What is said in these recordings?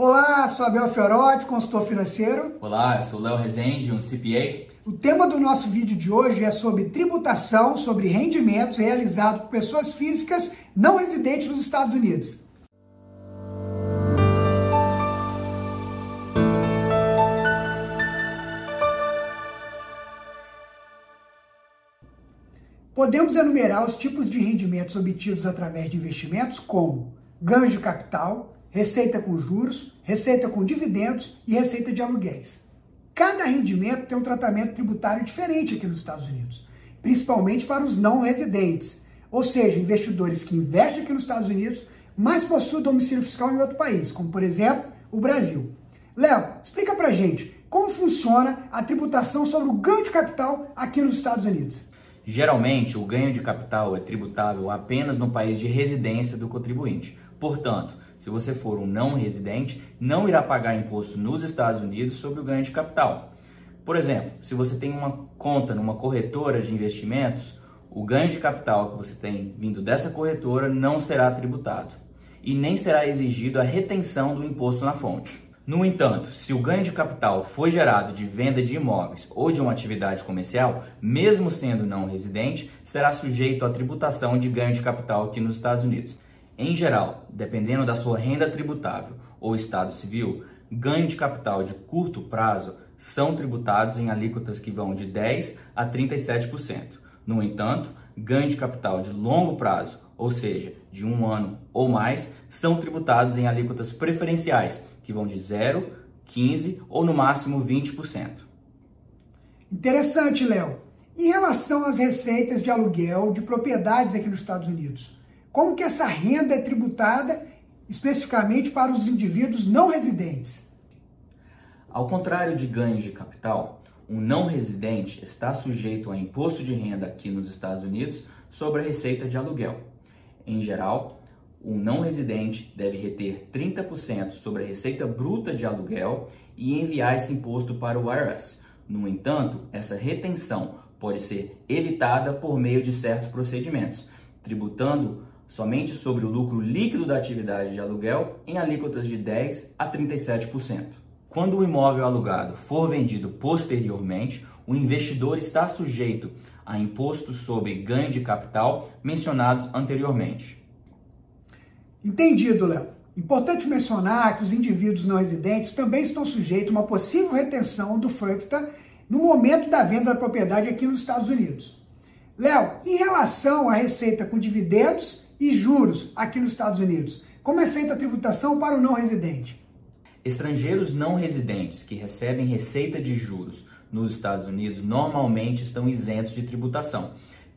Olá, sou Abel Fiorotti, consultor financeiro. Olá, eu sou Léo Rezende, um CPA. O tema do nosso vídeo de hoje é sobre tributação sobre rendimentos realizados por pessoas físicas não residentes nos Estados Unidos. Podemos enumerar os tipos de rendimentos obtidos através de investimentos como ganho de capital, receita com juros, receita com dividendos e receita de aluguéis. Cada rendimento tem um tratamento tributário diferente aqui nos Estados Unidos, principalmente para os não residentes, ou seja, investidores que investem aqui nos Estados Unidos, mas possuem domicílio fiscal em outro país, como por exemplo o Brasil. Léo, explica pra gente como funciona a tributação sobre o ganho de capital aqui nos Estados Unidos. Geralmente, o ganho de capital é tributável apenas no país de residência do contribuinte. Portanto, se você for um não residente, não irá pagar imposto nos Estados Unidos sobre o ganho de capital. Por exemplo, se você tem uma conta numa corretora de investimentos, o ganho de capital que você tem vindo dessa corretora não será tributado e nem será exigido a retenção do imposto na fonte. No entanto, se o ganho de capital foi gerado de venda de imóveis ou de uma atividade comercial, mesmo sendo não residente, será sujeito à tributação de ganho de capital aqui nos Estados Unidos. Em geral, dependendo da sua renda tributável ou estado civil, ganho de capital de curto prazo são tributados em alíquotas que vão de 10 a 37%. No entanto, ganho de capital de longo prazo, ou seja, de um ano ou mais, são tributados em alíquotas preferenciais, que vão de 0, 15 ou no máximo 20%. Interessante, Léo. Em relação às receitas de aluguel de propriedades aqui nos Estados Unidos, como que essa renda é tributada especificamente para os indivíduos não residentes? Ao contrário de ganhos de capital, um não residente está sujeito a imposto de renda aqui nos Estados Unidos sobre a receita de aluguel. Em geral, o não residente deve reter 30% sobre a receita bruta de aluguel e enviar esse imposto para o IRS. No entanto, essa retenção pode ser evitada por meio de certos procedimentos, tributando somente sobre o lucro líquido da atividade de aluguel em alíquotas de 10 a 37%. Quando o imóvel alugado for vendido posteriormente, o investidor está sujeito a impostos sobre ganho de capital mencionados anteriormente. Entendido, Léo. Importante mencionar que os indivíduos não residentes também estão sujeitos a uma possível retenção do FIRPTA no momento da venda da propriedade aqui nos Estados Unidos. Léo, em relação à receita com dividendos e juros aqui nos Estados Unidos, como é feita a tributação para o não residente? Estrangeiros não residentes que recebem receita de juros nos Estados Unidos normalmente estão isentos de tributação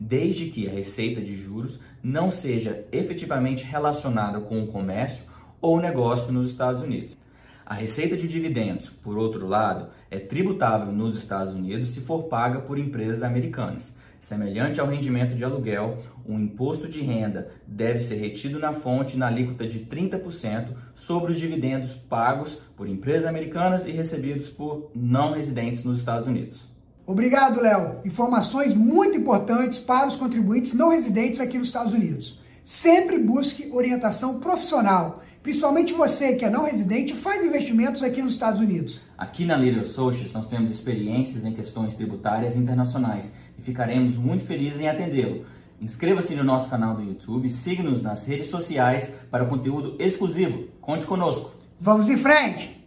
desde que a receita de juros não seja efetivamente relacionada com o comércio ou negócio nos Estados Unidos. A receita de dividendos, por outro lado, é tributável nos Estados Unidos se for paga por empresas americanas. Semelhante ao rendimento de aluguel, o imposto de renda deve ser retido na fonte na alíquota de 30% sobre os dividendos pagos por empresas americanas e recebidos por não residentes nos Estados Unidos. Obrigado, Léo. Informações muito importantes para os contribuintes não residentes aqui nos Estados Unidos. Sempre busque orientação profissional. Principalmente você que é não residente faz investimentos aqui nos Estados Unidos. Aqui na Leader Associates nós temos experiências em questões tributárias internacionais e ficaremos muito felizes em atendê-lo. Inscreva-se no nosso canal do YouTube, siga-nos nas redes sociais para conteúdo exclusivo. Conte conosco. Vamos em frente!